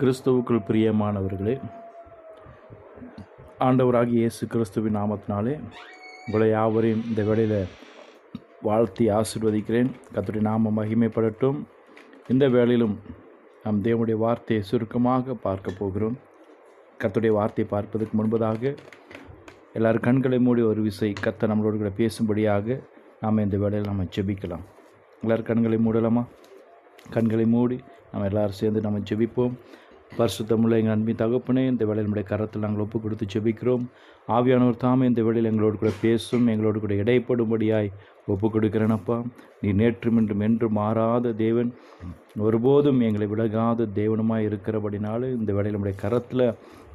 கிறிஸ்துவுக்குள் பிரியமானவர்களே ஆண்டவராகிய இயேசு கிறிஸ்துவின் நாமத்தினாலே உங்களை யாவரையும் இந்த வேளையில் வாழ்த்தி ஆசிர்வதிக்கிறேன். கத்துடைய நாம மகிமைப்படட்டும். இந்த வேளையிலும் நாம் தேவனுடைய வார்த்தையை சுருக்கமாக பார்க்க போகிறோம். கத்துடைய வார்த்தையை பார்ப்பதற்கு முன்பதாக எல்லாரும் கண்களை மூடி ஒரு விசை கத்த நம்மளோடு கூட பேசும்படியாக நாம் இந்த வேளையில் நம்ம ஜெபிக்கலாம். எல்லார் கண்களை மூடலாமா? கண்களை மூடி நம்ம எல்லோரும் சேர்ந்து நம்ம ஜெபிப்போம். பரிசுத்தமுள்ள எங்கள் அன்பின் தகப்பனே இந்த வேளையில் நம்முடைய கரத்தில் நாங்கள் ஒப்பு கொடுத்து ஜெபிக்கிறோம். ஆவியானவர் தாமே இந்த வேளையில் எங்களோடு கூட பேசும் எங்களோடு கூட இடைப்படும்படியாய் ஒப்பு கொடுக்கிறேனப்பா நீ நேற்றும் இன்றும் என்று மாறாத தேவன். ஒருபோதும் எங்களை விலகாத தேவனுமாய் இருக்கிறபடினாலும் இந்த வேளையில் நம்முடைய கரத்தில்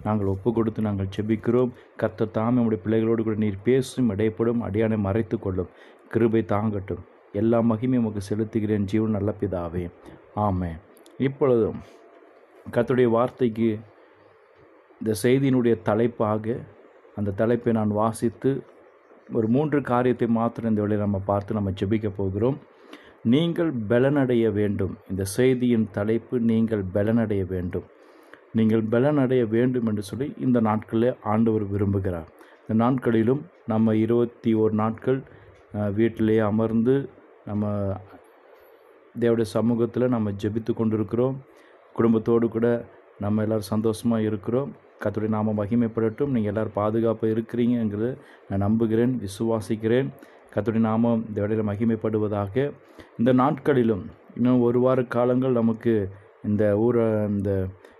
நாங்கள் ஒப்பு கொடுத்து நாங்கள் செபிக்கிறோம் கத்த தாமே நம்முடைய பிள்ளைகளோடு கூட நீர் பேசும் இடைப்படும் அடியானை மறைத்து கொள்ளும். கிருபை தாங்கட்டும். எல்லா மகிமையும் உமக்கு செலுத்துகிறேன். ஜீவன் நல்ல பிதாவே. ஆமே இப்பொழுதும் கத்துடைய வார்த்தைக்கு இந்த செய்தியினுடைய தலைப்பாக அந்த தலைப்பை நான் வாசித்து ஒரு மூன்று காரியத்தை மாத்திரம் இந்த வேளையில் நம்ம பார்த்து நம்ம ஜெபிக்க போகிறோம். நீங்கள் பலனடைய வேண்டும். இந்த செய்தியின் தலைப்பு நீங்கள் பலனடைய வேண்டும். நீங்கள் பலனடைய வேண்டும் என்று சொல்லி இந்த நாட்களில் ஆண்டவர் விரும்புகிறார். இந்த நாட்களிலும் நம்ம இருபத்தி ஒரு நாட்கள் வீட்டிலேயே அமர்ந்து நம்ம தேவடைய சமூகத்தில் நம்ம ஜெபித்து கொண்டிருக்கிறோம். குடும்பத்தோடு கூட நம்ம எல்லோரும் சந்தோஷமாக இருக்கிறோம். கத்துடைய நாம மகிமைப்படட்டும். நீங்கள் எல்லோரும் பாதுகாப்பாக இருக்கிறீங்கிறத நான் நம்புகிறேன் விசுவாசிக்கிறேன். கத்துடைய நாமம் இந்த இடையில மகிமைப்படுவதாக. இந்த நாட்களிலும் இன்னும் ஒரு வார காலங்கள் நமக்கு இந்த ஊர இந்த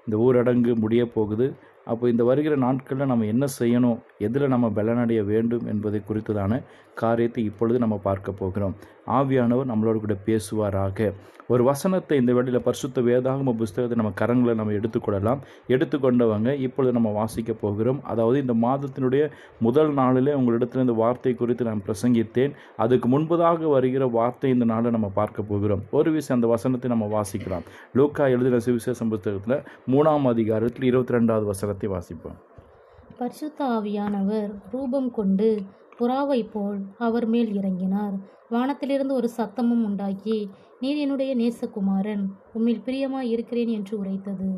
இந்த ஊரடங்கு முடிய போகுது அப்போ இந்த வருகிற நாட்களில் நம்ம என்ன செய்யணும் எதில் நம்ம பலனடைய வேண்டும் என்பதை குறித்ததான காரியத்தை இப்பொழுது நம்ம பார்க்க போகிறோம். ஆவியானவர் நம்மளோட கூட பேசுவாராக. ஒரு வசனத்தை இந்த வேளையில் பரிசுத்த வேதாகம புஸ்தகத்தை நம்ம கரங்களை நம்ம எடுத்துக்கொள்ளலாம் எடுத்துக்கொண்டவங்க இப்பொழுது நம்ம வாசிக்க போகிறோம். அதாவது இந்த மாதத்தினுடைய முதல் நாளிலே உங்களிடத்தில் இந்த வார்த்தை குறித்து நான் பிரசங்கித்தேன். அதுக்கு முன்பதாக வருகிற வார்த்தை இந்த நாளில் நம்ம பார்க்க போகிறோம். ஒரு விஷயம் அந்த வசனத்தை நம்ம வாசிக்கலாம். லூக்கா எழுதின சுவிசேஷம் புஸ்தகத்தில் மூணாம் அதிகாரத்தில் இருபத்தி ரெண்டாவது வசனத்தை வாசிப்போம். பரிசுத்த ஆவியானவர் ரூபம் கொண்டு புறாவைப் போல் அவர் மேல் இறங்கினார். வானத்திலிருந்து ஒரு சத்தமும் உண்டாக்கி நீர் என்னுடைய நேசகுமாரன் உம்மில் பிரியமாய் இருக்கிறேன் என்று உரைத்தது.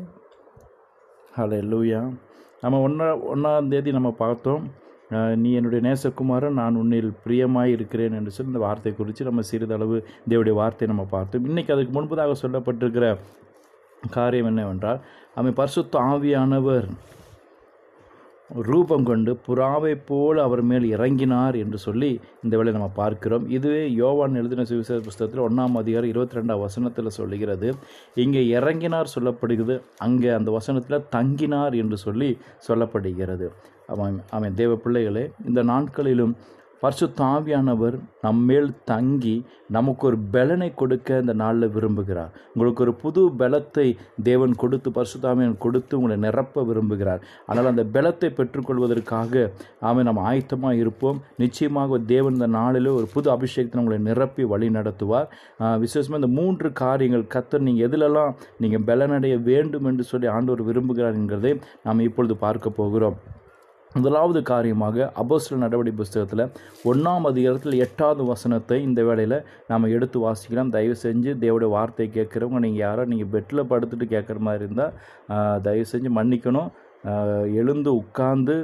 ஹலோ லூயா நம்ம ஒன்றா ஒன்றாம் தேதி நம்ம பார்த்தோம் நீ என்னுடைய நேசகுமாரன் நான் உன்னில் பிரியமாய் இருக்கிறேன் என்று சொல்லி இந்த வார்த்தை குறித்து நம்ம சிறிதளவு தேவடைய வார்த்தை நம்ம பார்த்தோம். இன்றைக்கி அதுக்கு முன்பதாக சொல்லப்பட்டிருக்கிற காரியம் என்னவென்றால் அவன் பரிசுத்த ஆவியானவர். ரூபம் கொண்டு புறாவைப் போல் அவர் மேல் இறங்கினார் என்று சொல்லி இந்த வேலை நம்ம பார்க்கிறோம். இதுவே யோவான் எழுதின சுவிசேஷ புஸ்தகத்தில் ஒன்றாம் அதிகாரம் இருபத்தி ரெண்டாம் வசனத்தில் சொல்லுகிறது. இங்கே இறங்கினார் சொல்லப்படுகிறது. அங்கே அந்த வசனத்தில் தங்கினார் என்று சொல்லி சொல்லப்படுகிறது. அவன் அவன் தேவ பிள்ளைகளே இந்த நாட்களிலும் பரிசுத்த ஆவியானவர் நம்மேல் தங்கி நமக்கு ஒரு பலனை கொடுக்க இந்த நாளில் விரும்புகிறார். உங்களுக்கு ஒரு புது பலத்தை தேவன் கொடுத்து பரிசுத்தாமியன் கொடுத்து உங்களை நிரப்ப விரும்புகிறார். ஆனால் அந்த பலத்தை பெற்றுக்கொள்வதற்காக அவன் நம்ம ஆயத்தமாக இருப்போம். நிச்சயமாக தேவன் இந்த நாளில் ஒரு புது அபிஷேகத்தை உங்களை நிரப்பி வழி நடத்துவார். விசேஷமாக இந்த மூன்று காரியங்கள் கத்தர் நீங்கள் எதிலெல்லாம் நீங்கள் பலனடைய வேண்டும் என்று சொல்லி ஆண்டவர் விரும்புகிறார் என்கிறதை நாம் இப்பொழுது பார்க்க போகிறோம். முதலாவது காரியமாக அப்போஸ்தலர் நடவடிக்கை புஸ்தகத்தில் ஒன்றாம் அதிகாரத்தில் எட்டாவது வசனத்தை இந்த வேளையில் நாம் எடுத்து வாசிக்கலாம். தயவு செஞ்சு தேவடைய வார்த்தை கேட்குறவங்க நீங்கள் யாரோ நீங்கள் பெட்டில் படுத்துட்டு கேட்குற மாதிரி இருந்தால் தயவு செஞ்சு மன்னிக்கணும். எழுந்து உட்கார்ந்து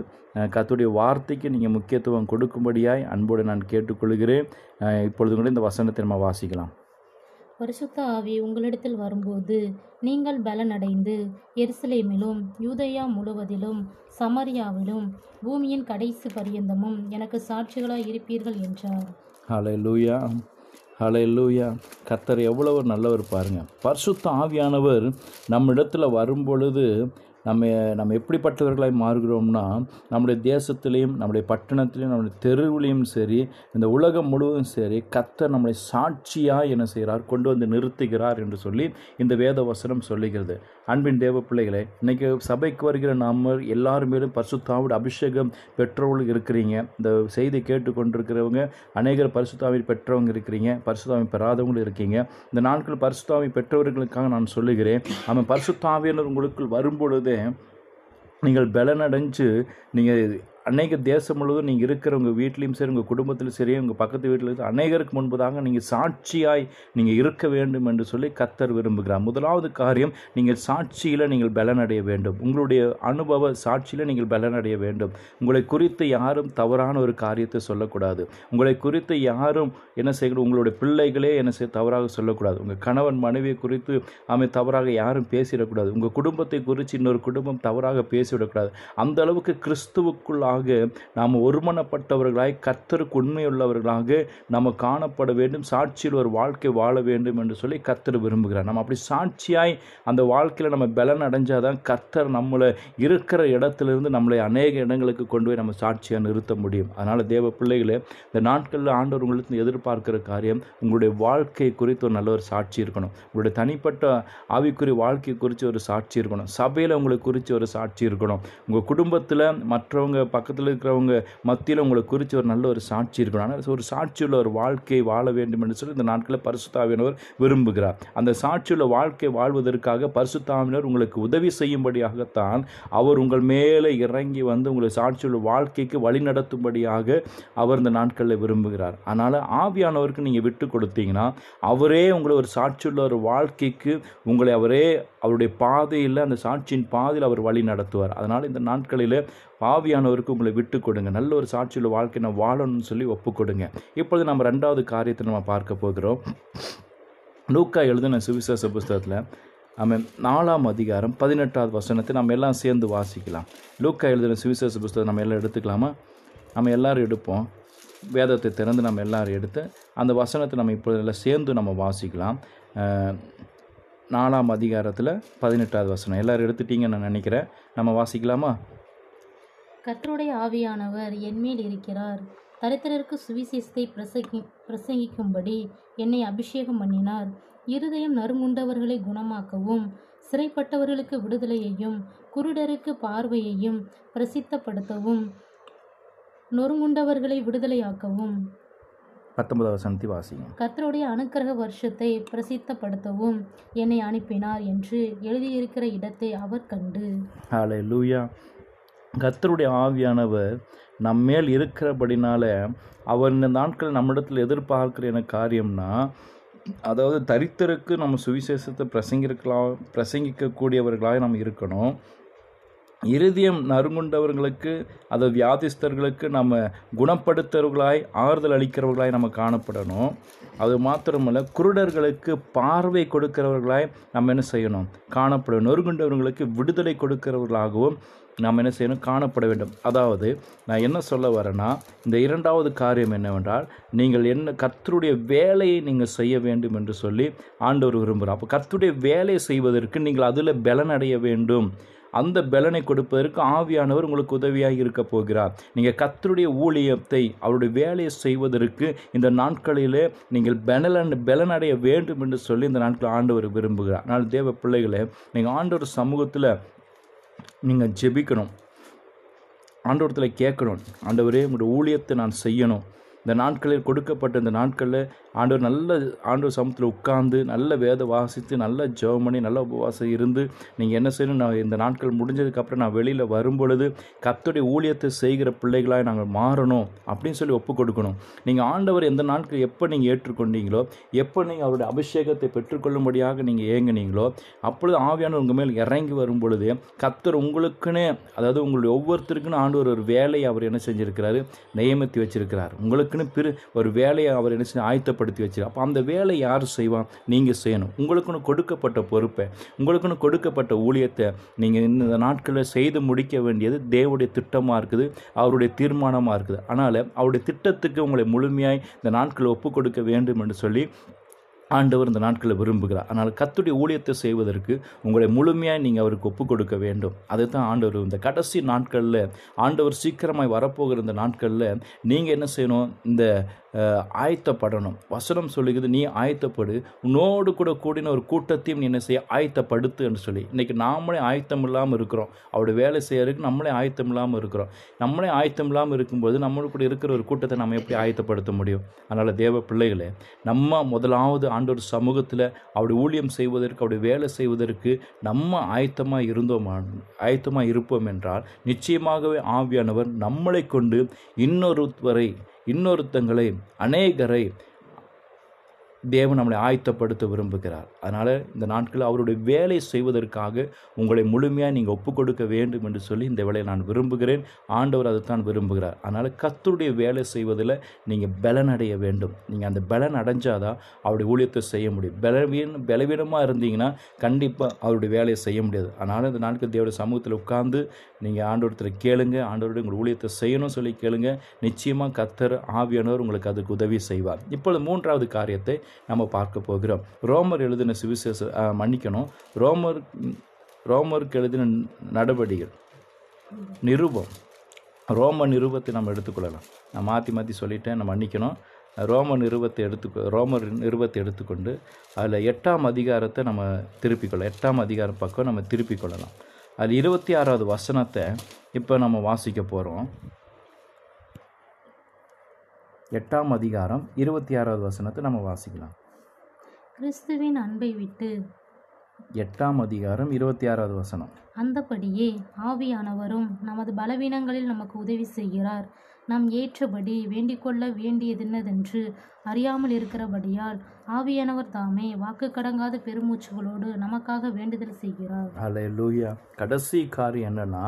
கத்துடைய வார்த்தைக்கு நீங்கள் முக்கியத்துவம் கொடுக்கும்படியாய் அன்போடு நான் கேட்டுக்கொள்கிறேன். இப்பொழுது கூட இந்த வசனத்தை நம்ம வாசிக்கலாம். பரிசுத்த ஆவி உங்களிடத்தில் வரும்போது நீங்கள் பலனடைந்து எருசலேமிலும் யூதயா முழுவதிலும் சமரியாவிலும் பூமியின் கடைசி பரியந்தமும் எனக்கு சாட்சிகளாய் இருப்பீர்கள் என்றார். ஹலே லூயா ஹலே லூயா கத்தர் எவ்வளவு நல்லவர் பாருங்கள் பரிசுத்த ஆவியானவர் நம்ம இடத்துல வரும்பொழுது நம்ம நம்ம எப்படிப்பட்டவர்களாய் மாறுகிறோம்னா நம்முடைய தேசத்திலையும் நம்முடைய பட்டணத்திலையும் நம்முடைய தெருவிலையும் சரி இந்த உலகம் முழுவதும் சரி கத்தர் நம்மளை சாட்சியாக என்ன செய்கிறார் கொண்டு வந்து நிறுத்துகிறார் என்று சொல்லி இந்த வேத வசனம் சொல்லுகிறது. அன்பின் தேவ பிள்ளைகளை இன்றைக்கி சபைக்கு வருகிற நாம எல்லாரும் மேலும் பரிசுத்தாவோட அபிஷேகம் பெற்றவர்கள் இருக்கிறீங்க. இந்த செய்தி கேட்டு கொண்டிருக்கிறவங்க அநேகர் பரிசுத்தாவை பெற்றவங்க இருக்கிறீங்க பரிசுத்தாவை பெறாதவங்களும் இருக்கீங்க. இந்த நாட்கள் பரிசுத்தாவை பெற்றவர்களுக்காக நான் சொல்லுகிறேன். அவன் பரிசுத்தாவியனர் உங்களுக்குள் வரும்பொழுது நீங்கள் பலனடைஞ்சு நீங்கள் அநேக தேசம் முழுவதும் நீங்கள் இருக்கிற உங்கள் வீட்லேயும் சரி உங்கள் குடும்பத்திலும் சரி உங்கள் பக்கத்து வீட்டில் அநேகருக்கு அநேகருக்கு முன்பதாக நீங்கள் சாட்சியாய் நீங்கள் இருக்க வேண்டும் என்று சொல்லி கத்தர் விரும்புகிறார். முதலாவது காரியம் நீங்கள் சாட்சியில் நீங்கள் பலனடைய வேண்டும். உங்களுடைய அனுபவ சாட்சியில் நீங்கள் பலனடைய வேண்டும். உங்களை குறித்து யாரும் தவறான ஒரு காரியத்தை சொல்லக்கூடாது. உங்களை குறித்து யாரும் என்ன செய்யணும் உங்களுடைய பிள்ளைகளே என்ன செய்ய தவறாக சொல்லக்கூடாது. உங்கள் கணவன் மனைவியை குறித்து அவன் தவறாக யாரும் பேசிடக்கூடாது. உங்கள் குடும்பத்தை குறித்து இன்னொரு குடும்பம் தவறாக பேசிவிடக்கூடாது. அந்த அளவுக்கு கிறிஸ்துவுக்குள்ளாக நாம் ஒருமனப்பட்டவர்களாய் கத்தருக்கு உண்மையுள்ளவர்களாக நம்ம காணப்பட வேண்டும் சாட்சியில் ஒரு வாழ்க்கை வாழ வேண்டும் என்று சொல்லி கத்தர் விரும்புகிறார். நம்ம அப்படி சாட்சியாய் அந்த வாழ்க்கையில் நம்ம பலன் அடைஞ்சாதான் கத்தர் நம்மளை இருக்கிற இடத்துலேருந்து நம்மளை அநேக இடங்களுக்கு கொண்டு போய் நம்ம சாட்சியாக நிறுத்த முடியும். அதனால் தேவ பிள்ளைகளே இந்த நாட்களில் ஆண்டவர் உங்களுக்கு எதிர்பார்க்கிற காரியம் உங்களுடைய வாழ்க்கை குறித்து ஒரு நல்ல ஒரு சாட்சி இருக்கணும். உங்களுடைய தனிப்பட்ட ஆவிக்குறி வாழ்க்கை குறித்து ஒரு சாட்சி இருக்கணும். சபையில் உங்களை குறித்து ஒரு சாட்சி இருக்கணும். உங்கள் குடும்பத்தில் மற்றவங்க பக்கத்தில் இருக்கிறவங்க மத்தியில் உங்களை குறித்து ஒரு நல்ல ஒரு சாட்சி இருக்கணும். ஆனால் ஒரு சாட்சியுள்ள ஒரு வாழ்க்கை வாழ வேண்டும் என்று சொல்லி இந்த நாட்களில் பரிசுத்தாவினவர் விரும்புகிறார். அந்த சாட்சியுள்ள வாழ்க்கை வாழ்வதற்காக பரிசுத்தாவினர் உங்களுக்கு உதவி செய்யும்படியாகத்தான் அவர் உங்கள் மேலே இறங்கி வந்து உங்களை சாட்சியுள்ள வாழ்க்கைக்கு வழிநடத்தும்படியாக அவர் இந்த நாட்களில் விரும்புகிறார். அதனால் ஆவியானவருக்கு நீங்கள் விட்டு கொடுத்தீங்கன்னா அவரே உங்களை ஒரு சாட்சியுள்ள ஒரு வாழ்க்கைக்கு உங்களை அவரே அவருடைய பாதையில் அந்த சாட்சியின் பாதையில் அவர் வழி நடத்துவார். அதனால் இந்த நாட்களில் ஆவியானவருக்கு உங்களை விட்டு கொடுங்க. நல்ல ஒரு சாட்சியுள்ள வாழ்க்கை நான் வாழணும்னு சொல்லி ஒப்பு கொடுங்க. இப்பொழுது நம்ம ரெண்டாவது காரியத்தை நம்ம பார்க்க போகிறோம். லூக்கா எழுதின சுவிசேஷ புஸ்தகத்தில் நம்ம நாலாம் அதிகாரம் பதினெட்டாவது வசனத்தை நம்ம எல்லாம் சேர்ந்து வாசிக்கலாம். லூக்கா எழுதின சுவிசேஷ புஸ்தகம் நம்ம எல்லாம் எடுத்துக்கலாமா? நம்ம எல்லோரும் எடுப்போம். வேதத்தை திறந்து நம்ம எல்லோரும் எடுத்து அந்த வசனத்தை நம்ம இப்போ எல்லாம் சேர்ந்து நம்ம வாசிக்கலாம். நாலாம் அதிகாரத்தில் பதினெட்டாவது வசனம். எல்லாரும் எடுத்துட்டீங்கன்னு நான் நினைக்கிறேன். நம்ம வாசிக்கலாமா? கற்றுடைய ஆவியானவர் என்மேல் இருக்கிறார். தரித்திரருக்கு சுவிசேஷத்தை பிரசங்கி பிரசங்கிக்கும்படி என்னை அபிஷேகம் பண்ணினார். இருதயம் நறுங்குண்டவர்களை குணமாக்கவும் சிறைப்பட்டவர்களுக்கு விடுதலையையும் குருடருக்கு பார்வையையும் பிரசித்தப்படுத்தவும் நொறுங்குண்டவர்களை விடுதலையாக்கவும் பத்தொன்பதாவது வசனத்தை வாசிங்க கர்த்தருடைய அனுக்கிரக வருஷத்தை பிரசித்தப்படுத்தவும் என்னை அனுப்பினார் என்று எழுதியிருக்கிற இடத்தை அவர் கண்டு. ஹாலே லூயா கர்த்தருடைய ஆவியானவர் நம்மேல் இருக்கிறபடினால அவர் இந்த நாட்கள் நம்மிடத்தில் எதிர்பார்க்கிற என்ன காரியம்னா அதாவது தரித்திற்கு நம்ம சுவிசேஷத்தை பிரசங்கிருக்கலாம் பிரசங்கிக்கக்கூடியவர்களாக நம்ம இருக்கணும். இருதயம் நறுங்குண்டவர்களுக்கு அது வியாதிஸ்தர்களுக்கு நம்ம குணப்படுத்துறவர்களாய் ஆறுதல் அளிக்கிறவர்களாய் நம்ம காணப்படணும். அது மாத்திரமல்ல குருடர்களுக்கு பார்வை கொடுக்கிறவர்களாய் நம்ம என்ன செய்யணும்? காணப்படணும். நொறுங்குண்டவர்களுக்கு விடுதலை கொடுக்கிறவர்களாகவும் நாம் என்ன செய்யணும்? காணப்பட வேண்டும். அதாவது நான் என்ன சொல்ல வரேன்னா இந்த இரண்டாவது காரியம் என்னவென்றால் நீங்கள் என்ன கர்த்தருடைய வேலையை நீங்கள் செய்ய வேண்டும் என்று சொல்லி ஆண்டவர் விரும்புகிறார். அப்போ கர்த்தருடைய வேலையை செய்வதற்கு நீங்கள் அதில் பலனடைய வேண்டும். அந்த பலனை கொடுப்பதற்கு ஆவியானவர் உங்களுக்கு உதவியாக இருக்க போகிறார். நீங்கள் கத்தருடைய ஊழியத்தை அவருடைய வேலையை செய்வதற்கு இந்த நாட்களிலே நீங்கள் பலன் பலனடைய வேண்டும் என்று சொல்லி இந்த நாட்களில் ஆண்டவர் விரும்புகிறார். ஆனால் தேவ பிள்ளைகளே நீங்கள் ஆண்டவர் சமூகத்தில் நீங்கள் ஜெபிக்கணும். ஆண்டவரத்தில் கேட்கணும். ஆண்டவரே உங்களுடைய ஊழியத்தை நான் செய்யணும். இந்த நாட்களில் கொடுக்கப்பட்ட இந்த நாட்களில் ஆண்டவர் நல்ல ஆண்டவர் சமூகத்தில் உட்கார்ந்து நல்ல வேத வாசித்து நல்ல ஜெபம் பண்ணி நல்ல உபவாசம் இருந்து நீங்கள் என்ன செய்யணும்? நான் இந்த நாட்கள் முடிஞ்சதுக்கப்புறம் நான் வெளியில் வரும்பொழுது கத்துடைய ஊழியத்தை செய்கிற பிள்ளைகளாக நாங்கள் மாறணும் அப்படின்னு சொல்லி ஒப்பு கொடுக்கணும். நீங்கள் ஆண்டவர் எந்த நாட்கள் எப்போ நீங்கள் ஏற்றுக்கொண்டீங்களோ எப்போ நீங்கள் அவருடைய அபிஷேகத்தை பெற்றுக்கொள்ளும்படியாக நீங்கள் ஏங்குனீங்களோ அப்பொழுது ஆவியானவர் உங்கள் மேல் இறங்கி வரும் பொழுது கத்தர் உங்களுக்குன்னு அதாவது உங்களுடைய ஒவ்வொருத்தருக்குன்னு ஆண்டவர் ஒரு வேலையை அவர் என்ன செஞ்சுருக்கிறாரு? நியமித்து வச்சிருக்கிறார். உங்களுக்குன்னு பிற ஒரு வேலையை அவர் என்ன செஞ்சு ஆயத்த ஆயத்தப்படுத்தி வச்சு அப்போ அந்த வேலை யார் செய்வான் நீங்கள் செய்யணும். உங்களுக்குன்னு கொடுக்கப்பட்ட பொறுப்பை உங்களுக்குன்னு கொடுக்கப்பட்ட ஊழியத்தை நீங்கள் இந்த நாட்களில் செய்து முடிக்க வேண்டியது தேவடைய திட்டமாக இருக்குது அவருடைய தீர்மானமாக இருக்குது. அதனால் அவருடைய திட்டத்துக்கு உங்களை முழுமையாய் இந்த நாட்களை ஒப்பு கொடுக்க வேண்டும் என்று சொல்லி ஆண்டவர் இந்த நாட்களை விரும்புகிறார். அதனால் கத்துடைய ஊழியத்தை செய்வதற்கு உங்களை முழுமையாக நீங்கள் அவருக்கு ஒப்பு கொடுக்க வேண்டும். அதுதான் ஆண்டவர் இந்த கடைசி நாட்களில் ஆண்டவர் சீக்கிரமாய் வரப்போகிற இந்த நாட்களில் நீங்கள் என்ன செய்யணும்? இந்த ஆயத்தப்படணும். வசனம் சொல்லுகிறது நீ ஆயத்தப்படு. உன்னோடு கூட கூடின ஒரு கூட்டத்தையும் நீ என்ன செய்ய? ஆயத்தப்படுத்து என்று சொல்லி. இன்றைக்கி நாமளே ஆயத்தம் இல்லாமல் இருக்கிறோம். அவருடைய வேலை செய்யறதுக்கு நம்மளே ஆயத்தம் இல்லாமல் இருக்கிறோம். நம்மளே ஆயத்தம் இல்லாமல் இருக்கும்போது நம்மளுக்கு கூட இருக்கிற ஒரு கூட்டத்தை நம்ம எப்படி ஆயத்தப்படுத்த முடியும்? அதனால் தேவ பிள்ளைகளே நம்ம முதலாவது ஆண்டோர் சமூகத்தில் அவருடைய ஊழியம் செய்வதற்கு அவருடைய வேலை செய்வதற்கு நம்ம ஆயத்தமாக இருந்தோம் ஆயத்தமாக இருப்போம் என்றால் நிச்சயமாகவே ஆவியானவர் நம்மளை கொண்டு இன்னொருவரை இன்னொருத்தங்களை அநேகரை தேவன் நம்மளை ஆயத்தப்படுத்த விரும்புகிறார். அதனால் இந்த நாட்களில் அவருடைய வேலை செய்வதற்காக உங்களை முழுமையாக நீங்கள் ஒப்பு கொடுக்க வேண்டும் என்று சொல்லி இந்த வேலையை நான் விரும்புகிறேன். ஆண்டவர் அதைத்தான் விரும்புகிறார். அதனால் கத்தருடைய வேலை செய்வதில் நீங்கள் பலனடைய வேண்டும். நீங்கள் அந்த பலன் அடைஞ்சாதான் அவருடைய ஊழியத்தை செய்ய முடியும். பலவீன பலவீனமாக இருந்தீங்கன்னா கண்டிப்பாக அவருடைய வேலையை செய்ய முடியாது. அதனால் இந்த நாட்கள் தேவடைய சமூகத்தில் உட்கார்ந்து நீங்கள் ஆண்டவரத்தில் கேளுங்க ஆண்டவருடைய உங்கள் ஊழியத்தை செய்யணும்னு சொல்லி கேளுங்க. நிச்சயமாக கத்தர் ஆவியானவர் உங்களுக்கு அதுக்கு உதவி செய்வார். இப்பொழுது மூன்றாவது காரியத்தை நம்ம பார்க்க போகிறோம். ரோமர் எழுதின சுவிசேஷ மன்னிக்கணும். ரோமர் ரோமருக்கு எழுதின நடவடிகள் நிருபம். ரோம நிருபத்தை நம்ம எடுத்துக்கொள்ளலாம். நான் மாற்றி மாற்றி சொல்லிட்டேன் நம்ம மன்னிக்கணும். ரோம நிருபத்தை எடுத்து ரோமர் நிருபத்தை எடுத்துக்கொண்டு அதில் எட்டாம் அதிகாரத்தை நம்ம திருப்பிக்கொள்ளலாம். எட்டாம் அதிகாரம் பக்கம் நம்ம திருப்பிக் அதில் இருபத்தி ஆறாவது வசனத்தை இப்போ நம்ம வாசிக்க போகிறோம் எட்டாம் அதிகாரம் இருபத்தி ஆறாவது வசனத்தை நம்ம வாசிக்கலாம். கிறிஸ்துவின் அன்பை விட்டு. எட்டாம் அதிகாரம் இருபத்தி ஆறாவது வசனம். அந்தபடியே ஆவியானவரும் நமது பலவீனங்களில் நமக்கு உதவி செய்கிறார். நாம் ஏற்றபடி வேண்டிக்கொள்ள வேண்டியதென்னதென்று அறியாமல் இருக்கிறபடியால் ஆவியானவர் தாமே வாக்கு கடங்காத பெருமூச்சுகளோடு நமக்காக வேண்டுதல் செய்கிறார். அல்லேலூயா கடைசி காரியம் என்னன்னா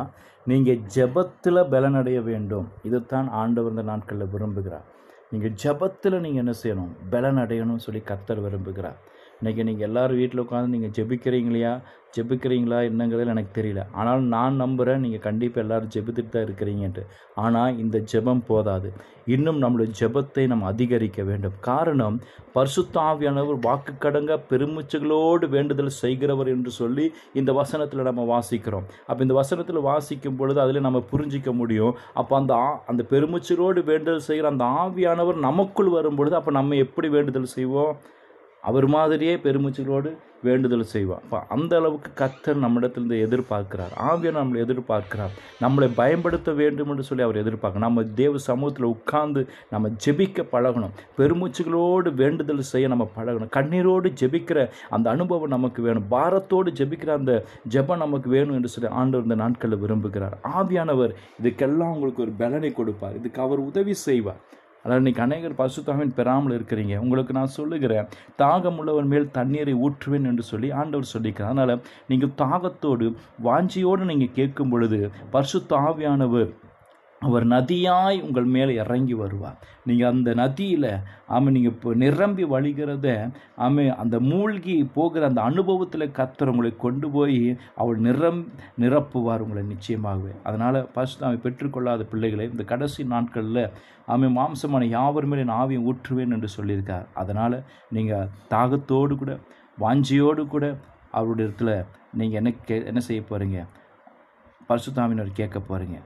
நீங்கள் ஜெபத்தில் பலனடைய வேண்டும். இதுதான் ஆண்டவர் இந்த நாட்களில் விரும்புகிறார். நீங்கள் ஜெபத்தில் நீங்கள் என்ன செய்யணும்? பலன் அடையணும்னு சொல்லி கர்த்தர் விரும்புகிறார். இன்றைக்கி நீங்கள் எல்லாரும் வீட்டில் உட்காந்து நீங்கள் ஜெபிக்கிறீங்களா ஜெபிக்கிறீங்களா? என்னங்கிறது எனக்கு தெரியல. ஆனால் நான் நம்புகிறேன் நீங்கள் கண்டிப்பாக எல்லாரும் ஜெபித்துட்டு தான் இருக்கிறீங்கன்ட்டு. ஆனால் இந்த ஜெபம் போதாது. இன்னும் நம்மளுடைய ஜெபத்தை நம்ம அதிகரிக்க வேண்டும். காரணம் பரிசுத்த ஆவியானவர் வாக்கு கடங்க பெருமிச்சுகளோடு வேண்டுதல் செய்கிறவர் என்று சொல்லி இந்த வசனத்தில் நம்ம வாசிக்கிறோம். அப்போ இந்த வசனத்தில் வாசிக்கும் பொழுது அதில் நம்ம புரிஞ்சிக்க முடியும். அப்போ அந்த அந்த பெருமிச்சலோடு வேண்டுதல் செய்கிற அந்த ஆவியானவர் நமக்குள் வரும் பொழுது அப்போ நம்ம எப்படி வேண்டுதல் செய்வோம்? அவர் மாதிரியே பெருமிச்சலோடு வேண்டுதல் செய்வார். இப்போ அந்த அளவுக்கு கத்தர் நம்மிடத்திலிருந்து எதிர்பார்க்கிறார். ஆவியர் நம்மளை எதிர்பார்க்கிறார். நம்மளை பயன்படுத்த வேண்டும் என்று சொல்லி அவர் எதிர்பார்க்கணும் நம்ம தேவ சமூகத்தில் உட்கார்ந்து நம்ம ஜெபிக்க பழகணும். பெருமூச்சுகளோடு வேண்டுதல் செய்ய நம்ம பழகணும். கண்ணீரோடு ஜெபிக்கிற அந்த அனுபவம் நமக்கு வேணும். பாரத்தோடு ஜெபிக்கிற அந்த ஜெபம் நமக்கு வேணும் என்று சொல்லி ஆண்டவர் இந்த நாட்களில் விரும்புகிறார். ஆவியானவர் இதுக்கெல்லாம் உங்களுக்கு ஒரு பலனை கொடுப்பார். இதுக்கு அவர் உதவி செய்வார். அதாவது இன்னைக்கு அநேகர் பசுத்தாவின் பெறாமல் இருக்கிறீங்க. உங்களுக்கு நான் சொல்லுகிறேன் தாகம் உள்ளவன் மேல் தண்ணீரை ஊற்றுவேன் என்று சொல்லி ஆண்டவர் சொல்லியிருக்கிறார் அதனால் நீங்கள் தாகத்தோடு வாஞ்சியோடு நீங்கள் கேட்கும் பொழுது பசுத்தாவியானவர் அவர் நதியாய் உங்கள் மேலே இறங்கி வருவார். நீங்கள் அந்த நதியில் ஆமாம் நீங்கள் இப்போ நிரம்பி வழிகிறத ஆமாம் அந்த மூழ்கி போகிற அந்த அனுபவத்தில் கத்துறவங்களை உங்களை கொண்டு போய் அவள் நிரம் நிரப்புவார் உங்களை நிச்சயமாகவே. அதனால் பரிசுத்தாவை பெற்றுக்கொள்ளாத பிள்ளைகளை இந்த கடைசி நாட்களில் ஆமாம் மாம்சமான யாவர் மேலே நான் ஆவியை ஊற்றுவேன் என்று சொல்லியிருக்கார். அதனால் நீங்கள் தாகத்தோடு கூட வாஞ்சியோடு கூட அவருடைய இடத்துல நீங்கள் என்ன கே என்ன செய்ய போகிறீங்க பரிசுத்தாவினர் கேட்க போகிறீங்க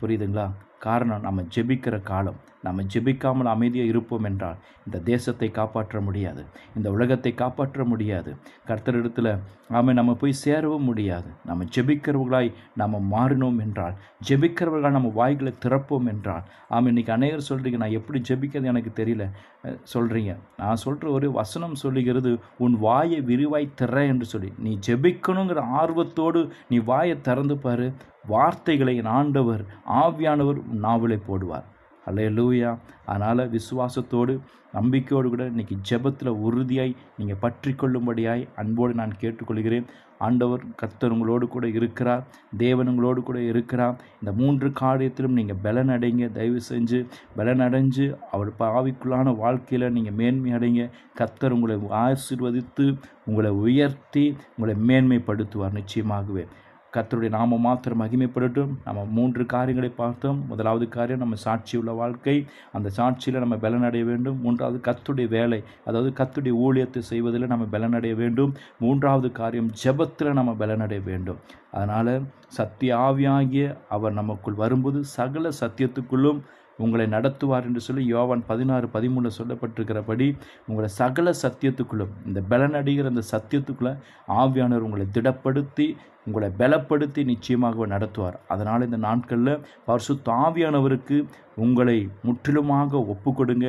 புரியுதுங்களா? காரணம் நம்ம ஜெபிக்கிற காலம். நம்ம ஜெபிக்காமல் அமைதியாக இருப்போம் என்றால் இந்த தேசத்தை காப்பாற்ற முடியாது. இந்த உலகத்தை காப்பாற்ற முடியாது. கர்த்தரிடத்தில் நாம் நம்ம போய் சேரவும் முடியாது. நம்ம ஜெபிக்கிறவர்களாய் நம்ம மாறினோம் என்றால் ஜெபிக்கிறவர்களால் நம்ம வாய்களை திறப்போம் என்றால் ஆமாம் இன்றைக்கி அநேகர் சொல்கிறீங்க நான் எப்படி ஜெபிக்கிறது எனக்கு தெரியல. சொல்கிறீங்க நான் சொல்கிற ஒரு வசனம் சொல்லுகிறது உன் வாயை விரிவாய் திற என்று சொல்லி. நீ ஜெபிக்கணுங்கிற ஆர்வத்தோடு நீ வாயை திறந்து பாரு. வார்த்தைகளை ஆண்டவர் ஆவியானவர் நாவலை போடுவார். அல்லே லூயா அதனால் விசுவாசத்தோடு நம்பிக்கையோடு கூட இன்றைக்கி ஜெபத்தில் உறுதியாய் நீங்கள் பற்றி கொள்ளும்படியாய் அன்போடு நான் கேட்டுக்கொள்கிறேன். ஆண்டவர் கர்த்தர் உங்களோடு கூட இருக்கிறார் தேவன் உங்களோடு கூட இருக்கிறார். இந்த மூன்று காரியத்திலும் நீங்கள் பலன் அடைங்க தயவு செஞ்சு பலன் அடைஞ்சு அவர் பாவிக்குள்ளான வாழ்க்கையில் நீங்கள் மேன்மை அடைங்க. கர்த்தர் உங்களை ஆசீர்வதித்து உங்களை உயர்த்தி உங்களை மேன்மைப்படுத்துவார் நிச்சயமாகவே. கர்த்தருடைய நாம மாத்திரம் மகிமைப்படட்டும். நம்ம மூன்று காரியங்களை பார்த்தோம். முதலாவது காரியம் நம்ம சாட்சி உள்ள வாழ்க்கை. அந்த சாட்சியில் நம்ம பலனடைய வேண்டும். மூன்றாவது கத்துடைய வேலை. அதாவது கத்துடைய ஊழியத்தை செய்வதில் நம்ம பலனடைய வேண்டும். மூன்றாவது காரியம் ஜெபத்தில் நம்ம பலனடைய வேண்டும். அதனால் சத்திய ஆவியாகிய அவர் நமக்குள் வரும்போது சகல சத்தியத்துக்குள்ளும் உங்களை நடத்துவார் என்று சொல்லி யோவான் பதினாறு பதிமூணில் சொல்லப்பட்டிருக்கிறபடி உங்களை சகல சத்தியத்துக்குள்ளும் இந்த பலனடைகிற அந்த சத்தியத்துக்குள்ளே ஆவியானவர் உங்களை திடப்படுத்தி உங்களை பலப்படுத்தி நிச்சயமாக நடத்துவார். அதனால் இந்த நாட்களில் பரிசுத்த ஆவியானவருக்கு உங்களை முற்றிலுமாக ஒப்பு கொடுங்க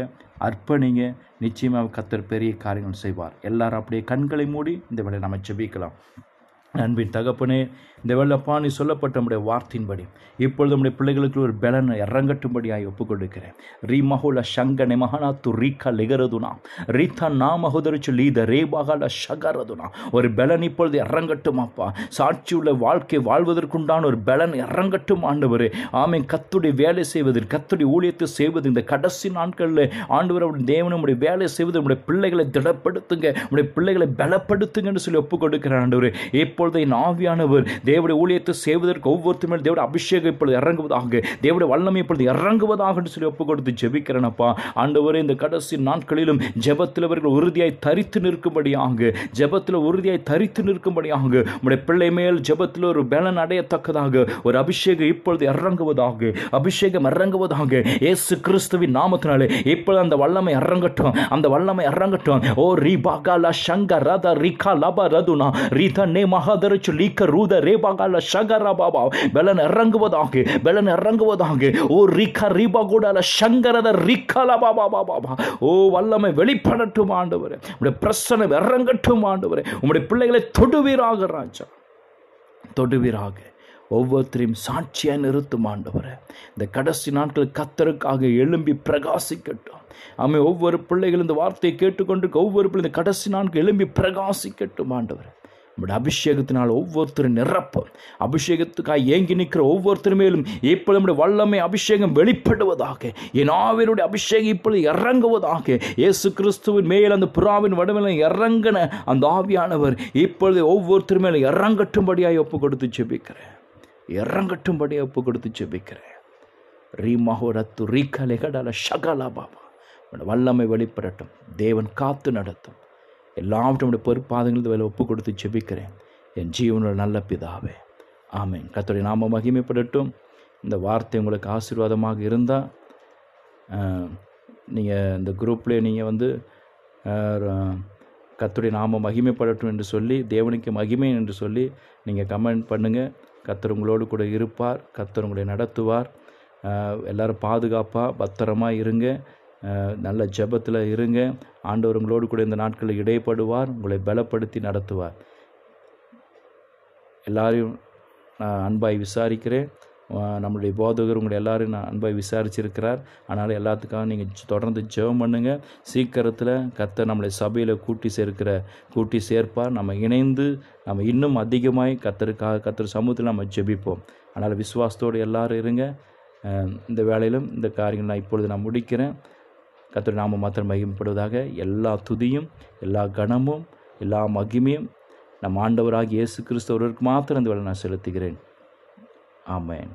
அர்ப்பணிங்க. நிச்சயமாக கத்தர் பெரிய காரியங்கள் செய்வார். எல்லாரும் அப்படியே கண்களை மூடி இந்த வேலை நம்ம செபிக்கலாம் அன்பின் தகப்பனே இந்த வெள்ளப்பா நீ சொல்லப்பட்ட நம்முடைய வார்த்தையின்படி இப்பொழுது நம்முடைய பிள்ளைகளுக்கு ஒரு பலன் இறங்கட்டும்படியாய் ஒப்புக்கொண்டிருக்கிறேன் கொடுக்கிறேன் ரீ மகுல சங்க து ரீகா லிகரதுனா ரீத்தா நாமகுதரிச்சு லீத ரேபாகல ஷகரதுனா. ஒரு பலன் இப்பொழுது இறங்கட்டுமாப்பா. சாட்சியுள்ள வாழ்க்கை வாழ்வதற்குண்டான ஒரு பலன் இறங்கட்டும் ஆண்டவர். ஆமை கத்துடைய வேலை செய்வது கத்துடைய ஊழியத்தை செய்வது இந்த கடைசி நாட்களில் ஆண்டவர் அவருடைய தேவன் நம்முடைய வேலை செய்வது நம்முடைய பிள்ளைகளை திடப்படுத்துங்க நம்முடைய பிள்ளைகளை பலப்படுத்துங்கன்னு சொல்லி ஒப்புக்கொடுக்கிறார் ஆண்டவர். இப்போ இப்பொழுது என் ஆவியானவர் தேவடைய ஊழியத்தை செய்வதற்கு ஒவ்வொருத்தர் மேல் தேவடைய அபிஷேகம் இப்பொழுது இறங்குவதாக தேவடைய வல்லமை இப்பொழுது இறங்குவதாக என்று சொல்லி ஒப்பு கொடுத்து ஜெபிக்கிறேனப்பா. ஆண்டவரே இந்த கடைசி நாட்களிலும் ஜெபத்தில் அவர்கள் உறுதியாய் தரித்து நிற்கும்படியாக ஜெபத்தில் உறுதியாய் தரித்து நிற்கும்படியாக உடைய பிள்ளை மேல் ஜெபத்தில் ஒரு பலன் அடையத்தக்கதாக ஒரு அபிஷேகம் இப்பொழுது இறங்குவதாக அபிஷேகம் இறங்குவதாக இயேசு கிறிஸ்துவின் நாமத்தினாலே இப்பொழுது அந்த வல்லமை இறங்கட்டும் அந்த வல்லமை இறங்கட்டும். ஓ ரீபாகால சங்க ரத ரிகா லப ரதுனா ரீதா நே மகாதரச்சு லீக்க ரூத ரேபாங்கால சங்கர பாபா பலன் இறங்குவதாக பலன் இறங்குவதாக. ஓ ரிகா ரீபாகுடால சங்கரத ரிக்கல பாபா பாபா ஓ வல்லமை வெளிப்படட்டும் ஆண்டவர். உடைய பிரசனை இறங்கட்டும் ஆண்டவர். உங்களுடைய பிள்ளைகளை தொடுவீராக ராஜா. தொடுவீராக. ஒவ்வொருத்தரையும் சாட்சியாக நிறுத்தும் ஆண்டவரை. இந்த கடைசி நாட்கள் கத்தருக்காக எழும்பி பிரகாசிக்கட்டும். ஆமை ஒவ்வொரு பிள்ளைகள் இந்த வார்த்தையை கேட்டுக்கொண்டு ஒவ்வொரு பிள்ளை இந்த கடைசி நாட்கள் எழும்பி பிரகாசிக்கட்டும் ஆண்டவர். நம்முடைய அபிஷேகத்தினால் ஒவ்வொருத்தரும் நிரப்பும் அபிஷேகத்துக்காக ஏங்கி நிற்கிற ஒவ்வொருத்தர் மேலும் இப்பொழுது நம்முடைய வல்லமை அபிஷேகம் வெளிப்படுவதாக என் ஆவியனுடைய அபிஷேகம் இப்பொழுது இறங்குவதாக இயேசு கிறிஸ்துவின் மேல் அந்த புறாவின் வடமையில இறங்கின அந்த ஆவியானவர் இப்பொழுது ஒவ்வொருத்தர் மேலும் இறங்கட்டும்படியாக ஒப்பு கொடுத்து ஜெபிக்கிறேன் இறங்கட்டும்படியாக ஒப்பு கொடுத்து ஜெபிக்கிறேன் ரீமஹோரத்து ரீகலைகடல ஷகலா பாபா வல்லமை வெளிப்படட்டும். தேவன் காத்து நடத்தும். எல்லாவற்றும் பொறுப்பாதங்கள் வேலை ஒப்பு கொடுத்து ஜெபிக்கிறேன். என் ஜீவனோட நல்ல பிதாவே. ஆமேன். கத்தோடைய நாம மகிமைப்படட்டும். இந்த வார்த்தை உங்களுக்கு ஆசீர்வாதமாக இருந்தால் நீங்கள் இந்த குரூப்லேயே நீங்கள் வந்து கத்துடைய நாம மகிமைப்படட்டும் என்று சொல்லி தேவனுக்கு மகிமை என்று சொல்லி நீங்கள் கமெண்ட் பண்ணுங்கள் கத்தர் உங்களோடு கூட இருப்பார். கத்தர் உங்களை நடத்துவார். எல்லோரும் எல்லாரும் பாதுகாப்பாக பத்திரமா இருங்க. நல்ல ஜெபத்தில் இருங்க. ஆண்டவர் உங்களோடு கூட இந்த நாட்களில் இடைப்படுவார் உங்களை பலப்படுத்தி நடத்துவார். எல்லாரையும் நான் அன்பாய் விசாரிக்கிறேன். நம்மளுடைய நம்முடைய போதகர் உங்களை எல்லாரையும் நான் அன்பாய் விசாரிச்சிருக்கிறார். அதனால் எல்லாத்துக்காக நீங்கள் தொடர்ந்து ஜெபம் பண்ணுங்கள் சீக்கிரத்தில் கத்த நம்மளை சபையில் கூட்டி சேர்க்கிற கூட்டி சேர்ப்பார். நம்ம இணைந்து நம்ம இன்னும் அதிகமாய் கத்தருக்காக கத்தர் சமூகத்தில் நம்ம ஜெபிப்போம். அதனால் விசுவாசத்தோடு எல்லாரும் இருங்க. இந்த வேலையிலும் இந்த காரியங்கள் நான் இப்பொழுது நான் முடிக்கிறேன். கத்திர நாம மாத்திரம் மகிமைப்படுவதாக எல்லா துதியும் எல்லா கணமும் எல்லா மகிமையும் நம் ஆண்டவராக இயேசு கிறிஸ்தவருக்கு மாத்திரம் இந்த வேலை நான் செலுத்துகிறேன். ஆமேன்.